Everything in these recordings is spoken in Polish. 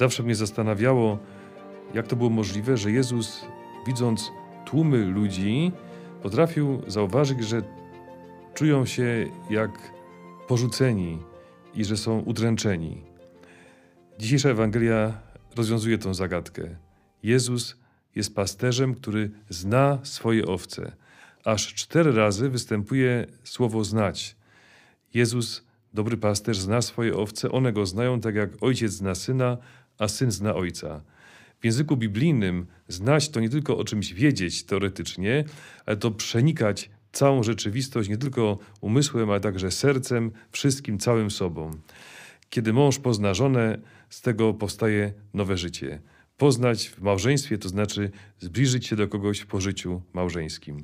Zawsze mnie zastanawiało, jak to było możliwe, że Jezus, widząc tłumy ludzi, potrafił zauważyć, że czują się jak porzuceni i że są udręczeni. Dzisiejsza Ewangelia rozwiązuje tę zagadkę. Jezus jest pasterzem, który zna swoje owce. Aż cztery razy występuje słowo znać. Jezus, dobry pasterz, zna swoje owce, one go znają tak jak ojciec zna syna, a syn zna ojca. W języku biblijnym znać to nie tylko o czymś wiedzieć teoretycznie, ale to przenikać całą rzeczywistość nie tylko umysłem, ale także sercem, wszystkim, całym sobą. Kiedy mąż pozna żonę, z tego powstaje nowe życie. Poznać w małżeństwie to znaczy zbliżyć się do kogoś w pożyciu małżeńskim.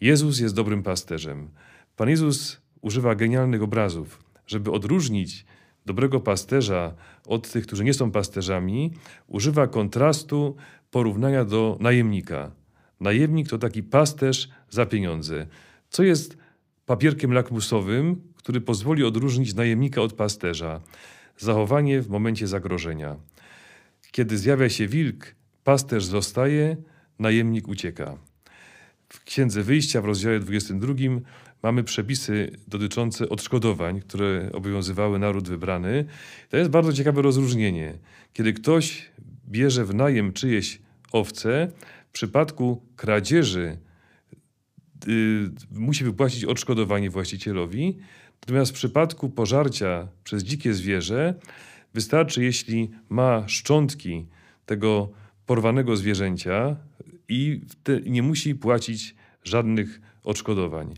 Jezus jest dobrym pasterzem. Pan Jezus używa genialnych obrazów, żeby odróżnić dobrego pasterza od tych, którzy nie są pasterzami, używa kontrastu porównania do najemnika. Najemnik to taki pasterz za pieniądze, co jest papierkiem lakmusowym, który pozwoli odróżnić najemnika od pasterza. Zachowanie w momencie zagrożenia. Kiedy zjawia się wilk, pasterz zostaje, najemnik ucieka. W Księdze Wyjścia w rozdziale 22 mamy przepisy dotyczące odszkodowań, które obowiązywały naród wybrany. To jest bardzo ciekawe rozróżnienie. Kiedy ktoś bierze w najem czyjeś owce, w przypadku kradzieży y, musi wypłacić odszkodowanie właścicielowi, natomiast w przypadku pożarcia przez dzikie zwierzę wystarczy, jeśli ma szczątki tego porwanego zwierzęcia i te, nie musi płacić żadnych odszkodowań.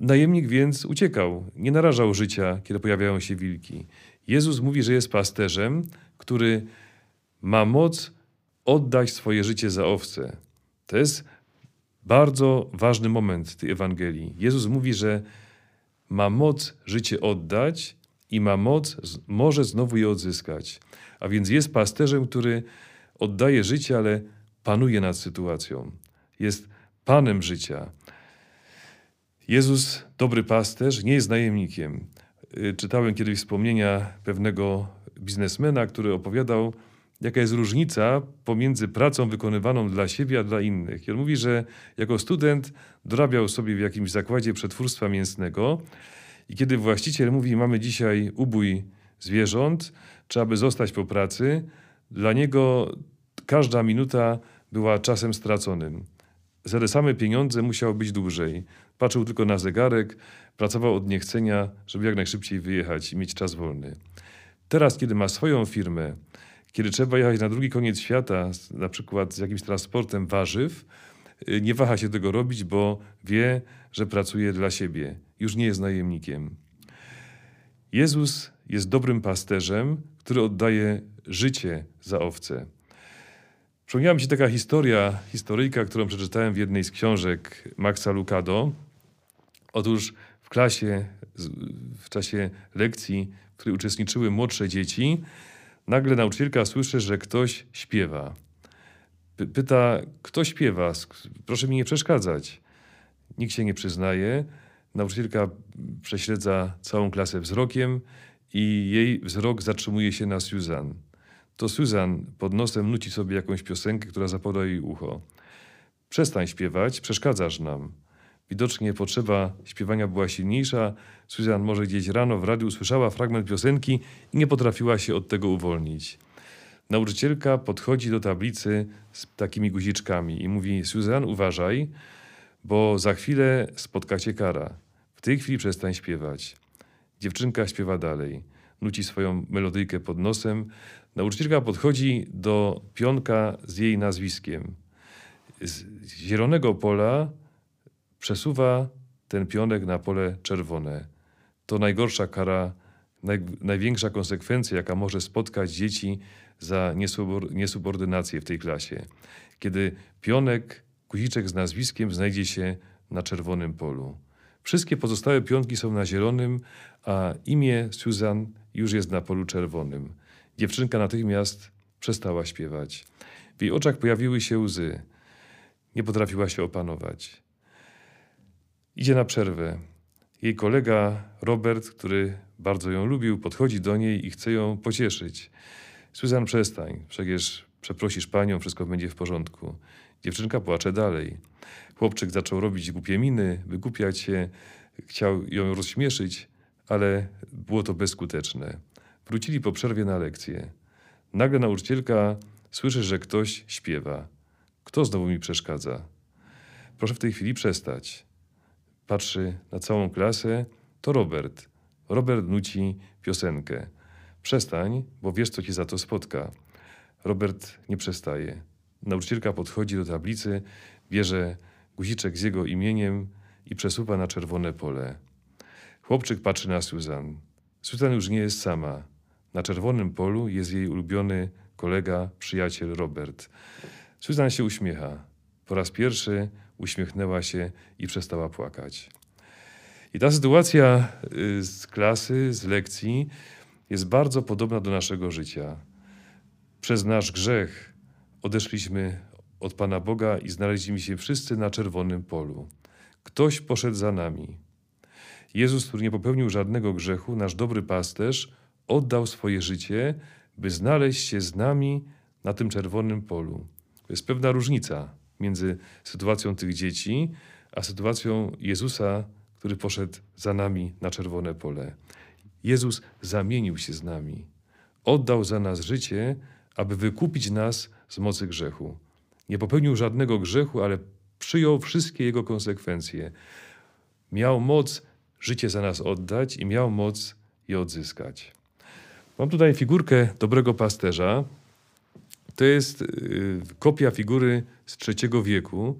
Najemnik więc uciekał, nie narażał życia, kiedy pojawiają się wilki. Jezus mówi, że jest pasterzem, który ma moc oddać swoje życie za owce. To jest bardzo ważny moment tej Ewangelii. Jezus mówi, że ma moc życie oddać i ma moc, może znowu je odzyskać. A więc jest pasterzem, który oddaje życie, ale panuje nad sytuacją. Jest panem życia. Jezus, dobry pasterz, nie jest najemnikiem. Y, czytałem kiedyś wspomnienia pewnego biznesmena, który opowiadał, jaka jest różnica pomiędzy pracą wykonywaną dla siebie a dla innych. I on mówi, że jako student dorabiał sobie w jakimś zakładzie przetwórstwa mięsnego i kiedy właściciel mówi, mamy dzisiaj ubój zwierząt, trzeba by zostać po pracy, dla niego każda minuta była czasem straconym. Za te same pieniądze musiał być dłużej. Patrzył tylko na zegarek, pracował od niechcenia, żeby jak najszybciej wyjechać i mieć czas wolny. Teraz, kiedy ma swoją firmę, kiedy trzeba jechać na drugi koniec świata, na przykład z jakimś transportem warzyw, y, nie waha się tego robić, bo wie, że pracuje dla siebie. Już nie jest najemnikiem. Jezus jest dobrym pasterzem, który oddaje życie za owce. Przypomniała mi się taka historia, historyjka, którą przeczytałem w jednej z książek Maxa Lucado. Otóż w klasie, w czasie lekcji, w której uczestniczyły młodsze dzieci, nagle nauczycielka słyszy, że ktoś śpiewa. Pyta, kto śpiewa? Proszę mi nie przeszkadzać. Nikt się nie przyznaje. Nauczycielka prześledza całą klasę wzrokiem i jej wzrok zatrzymuje się na Susan. To Susan pod nosem nuci sobie jakąś piosenkę, która zapada jej ucho. Przestań śpiewać, przeszkadzasz nam. Widocznie potrzeba śpiewania była silniejsza. Susan może gdzieś rano w radiu usłyszała fragment piosenki i nie potrafiła się od tego uwolnić. Nauczycielka podchodzi do tablicy z takimi guziczkami i mówi: Susan, uważaj, bo za chwilę spotka cię kara. W tej chwili przestań śpiewać. Dziewczynka śpiewa dalej. Nuci swoją melodyjkę pod nosem. Nauczycielka podchodzi do pionka z jej nazwiskiem. Z zielonego pola przesuwa ten pionek na pole czerwone. To najgorsza kara, naj, największa konsekwencja, jaka może spotkać dzieci za niesubordynację w tej klasie. Kiedy pionek, guziczek z nazwiskiem znajdzie się na czerwonym polu. Wszystkie pozostałe pionki są na zielonym, a imię Susan już jest na polu czerwonym. Dziewczynka natychmiast przestała śpiewać. W jej oczach pojawiły się łzy. Nie potrafiła się opanować. Idzie na przerwę. Jej kolega Robert, który bardzo ją lubił, podchodzi do niej i chce ją pocieszyć. Susan, przestań, przecież przeprosisz panią, wszystko będzie w porządku. Dziewczynka płacze dalej. Chłopczyk zaczął robić głupie miny, wykupiać się, chciał ją rozśmieszyć, ale było to bezskuteczne. Wrócili po przerwie na lekcję. Nagle nauczycielka słyszy, że ktoś śpiewa. Kto znowu mi przeszkadza? Proszę w tej chwili przestać. Patrzy na całą klasę. To Robert. Robert nuci piosenkę. Przestań, bo wiesz, co ci za to spotka. Robert nie przestaje. Nauczycielka podchodzi do tablicy, bierze guziczek z jego imieniem i przesuwa na czerwone pole. Chłopczyk patrzy na Susan. Susan już nie jest sama. Na czerwonym polu jest jej ulubiony kolega, przyjaciel Robert. Susan się uśmiecha. Po raz pierwszy uśmiechnęła się i przestała płakać. I ta sytuacja y, z klasy, z lekcji jest bardzo podobna do naszego życia. Przez nasz grzech odeszliśmy od Pana Boga i znaleźliśmy się wszyscy na czerwonym polu. Ktoś poszedł za nami. Jezus, który nie popełnił żadnego grzechu, nasz dobry pasterz, oddał swoje życie, by znaleźć się z nami na tym czerwonym polu. To jest pewna różnica między sytuacją tych dzieci, a sytuacją Jezusa, który poszedł za nami na czerwone pole. Jezus zamienił się z nami. Oddał za nas życie, aby wykupić nas z mocy grzechu. Nie popełnił żadnego grzechu, ale przyjął wszystkie jego konsekwencje. Miał moc życie za nas oddać i miał moc je odzyskać. Mam tutaj figurkę dobrego pasterza. To jest y, kopia figury z III wieku,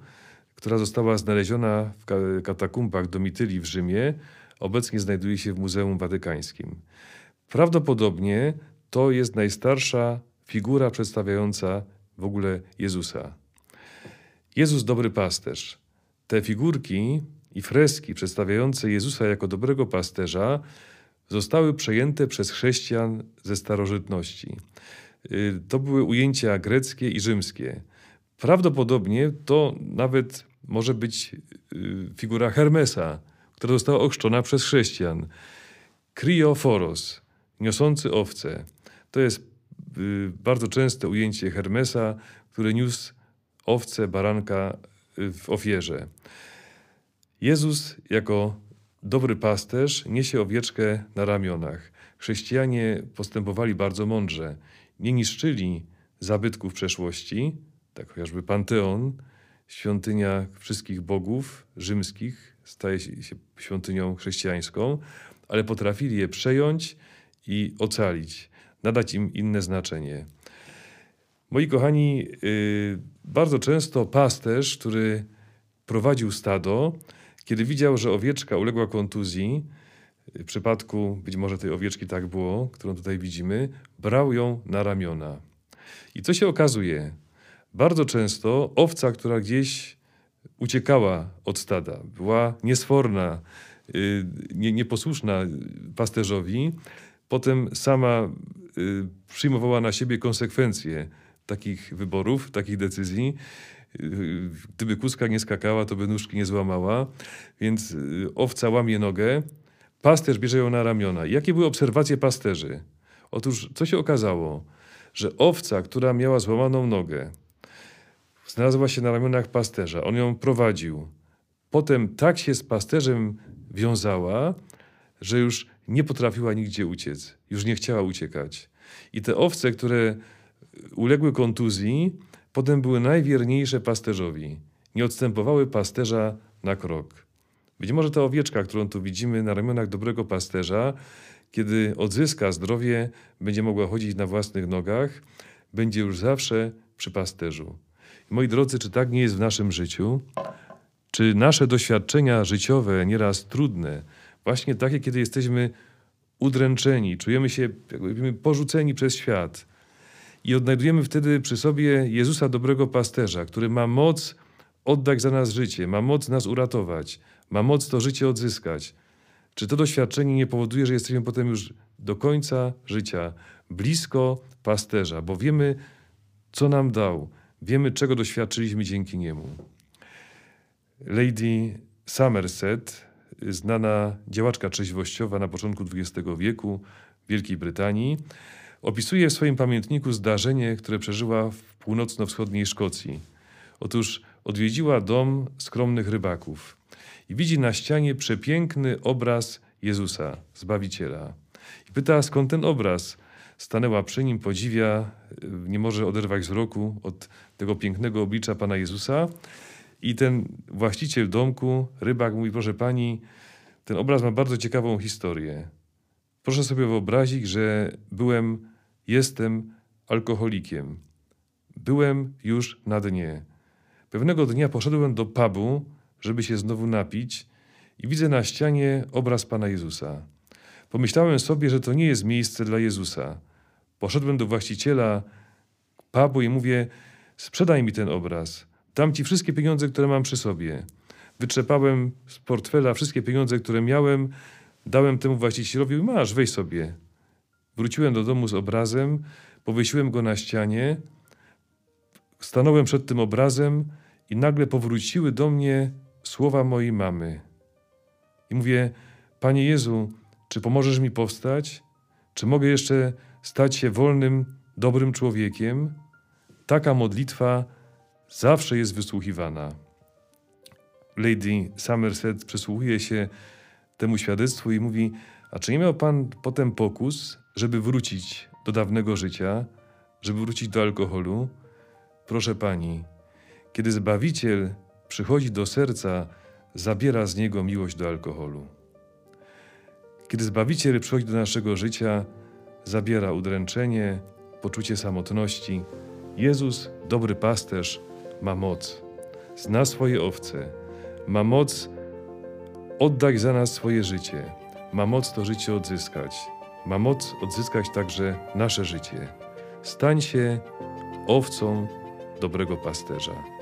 która została znaleziona w katakumbach Domityli w Rzymie. Obecnie znajduje się w Muzeum Watykańskim. Prawdopodobnie to jest najstarsza figura przedstawiająca w ogóle Jezusa. Jezus dobry pasterz. Te figurki i freski przedstawiające Jezusa jako dobrego pasterza zostały przejęte przez chrześcijan ze starożytności. Y, to były ujęcia greckie i rzymskie. Prawdopodobnie to nawet może być y, figura Hermesa, która została ochrzczona przez chrześcijan. Krioforos, niosący owce. To jest bardzo częste ujęcie Hermesa, który niósł owce, baranka w ofierze. Jezus jako dobry pasterz niesie owieczkę na ramionach. Chrześcijanie postępowali bardzo mądrze. Nie niszczyli zabytków przeszłości, tak chociażby Panteon, świątynia wszystkich bogów rzymskich, staje się świątynią chrześcijańską, ale potrafili je przejąć i ocalić, nadać im inne znaczenie. Moi kochani, yy, bardzo często pasterz, który prowadził stado, kiedy widział, że owieczka uległa kontuzji, w przypadku być może tej owieczki tak było, którą tutaj widzimy, brał ją na ramiona. I co się okazuje? Bardzo często owca, która gdzieś uciekała od stada, była niesforna, y, nie, nieposłuszna pasterzowi, potem sama y, przyjmowała na siebie konsekwencje takich wyborów, takich decyzji Gdyby kuska nie skakała, to by nóżki nie złamała, więc y, owca łamie nogę, pasterz bierze ją na ramiona. jakie były obserwacje pasterzy? Otóż co się okazało? Że owca, która miała złamaną nogę, znalazła się na ramionach pasterza. On ją prowadził. Potem tak się z pasterzem wiązała, że już nie potrafiła nigdzie uciec. Już nie chciała uciekać. I te owce, które uległy kontuzji, Potem były najwierniejsze pasterzowi. Nie odstępowały pasterza na krok. Być może ta owieczka, którą tu widzimy na ramionach dobrego pasterza, kiedy odzyska zdrowie, będzie mogła chodzić na własnych nogach, będzie już zawsze przy pasterzu. moi drodzy, czy tak nie jest w naszym życiu? Czy nasze doświadczenia życiowe, nieraz trudne, właśnie takie, kiedy jesteśmy udręczeni, czujemy się jakby porzuceni przez świat, i odnajdujemy wtedy przy sobie Jezusa dobrego pasterza, który ma moc oddać za nas życie, ma moc nas uratować, ma moc to życie odzyskać. Czy to doświadczenie nie powoduje, że jesteśmy potem już do końca życia blisko pasterza, bo wiemy, co nam dał, wiemy, czego doświadczyliśmy dzięki niemu. Lady Somerset znana działaczka trzeźwościowa na początku XX wieku w Wielkiej Brytanii, opisuje w swoim pamiętniku zdarzenie, które przeżyła w północno-wschodniej Szkocji. Otóż odwiedziła dom skromnych rybaków i widzi na ścianie przepiękny obraz Jezusa, Zbawiciela. I pyta, skąd ten obraz? Stanęła przy nim, podziwia, nie może oderwać wzroku od tego pięknego oblicza Pana Jezusa. I ten właściciel domku, rybak, mówi: Proszę pani, ten obraz ma bardzo ciekawą historię. Proszę sobie wyobrazić, że byłem, jestem alkoholikiem. Byłem już na dnie. Pewnego dnia poszedłem do pubu, żeby się znowu napić, i widzę na ścianie obraz Pana Jezusa. Pomyślałem sobie, że to nie jest miejsce dla Jezusa. Poszedłem do właściciela pubu i mówię: Sprzedaj mi ten obraz. Dam ci wszystkie pieniądze, które mam przy sobie. Wytrzepałem z portfela wszystkie pieniądze, które miałem, dałem temu właścicielowi masz, weź sobie. Wróciłem do domu z obrazem, powiesiłem go na ścianie, stanąłem przed tym obrazem i nagle powróciły do mnie słowa mojej mamy. I mówię: Panie Jezu, czy pomożesz mi powstać? Czy mogę jeszcze stać się wolnym, dobrym człowiekiem? Taka modlitwa zawsze jest wysłuchiwana. Lady Somerset przysłuchuje się temu świadectwu i mówi: A czy nie miał pan potem pokus, żeby wrócić do dawnego życia, żeby wrócić do alkoholu? Proszę pani, kiedy Zbawiciel przychodzi do serca, zabiera z niego miłość do alkoholu. Kiedy Zbawiciel przychodzi do naszego życia, zabiera udręczenie, poczucie samotności. Jezus, dobry pasterz, ma moc, zna swoje owce, ma moc oddać za nas swoje życie, ma moc to życie odzyskać, ma moc odzyskać także nasze życie. Stań się owcą dobrego pasterza.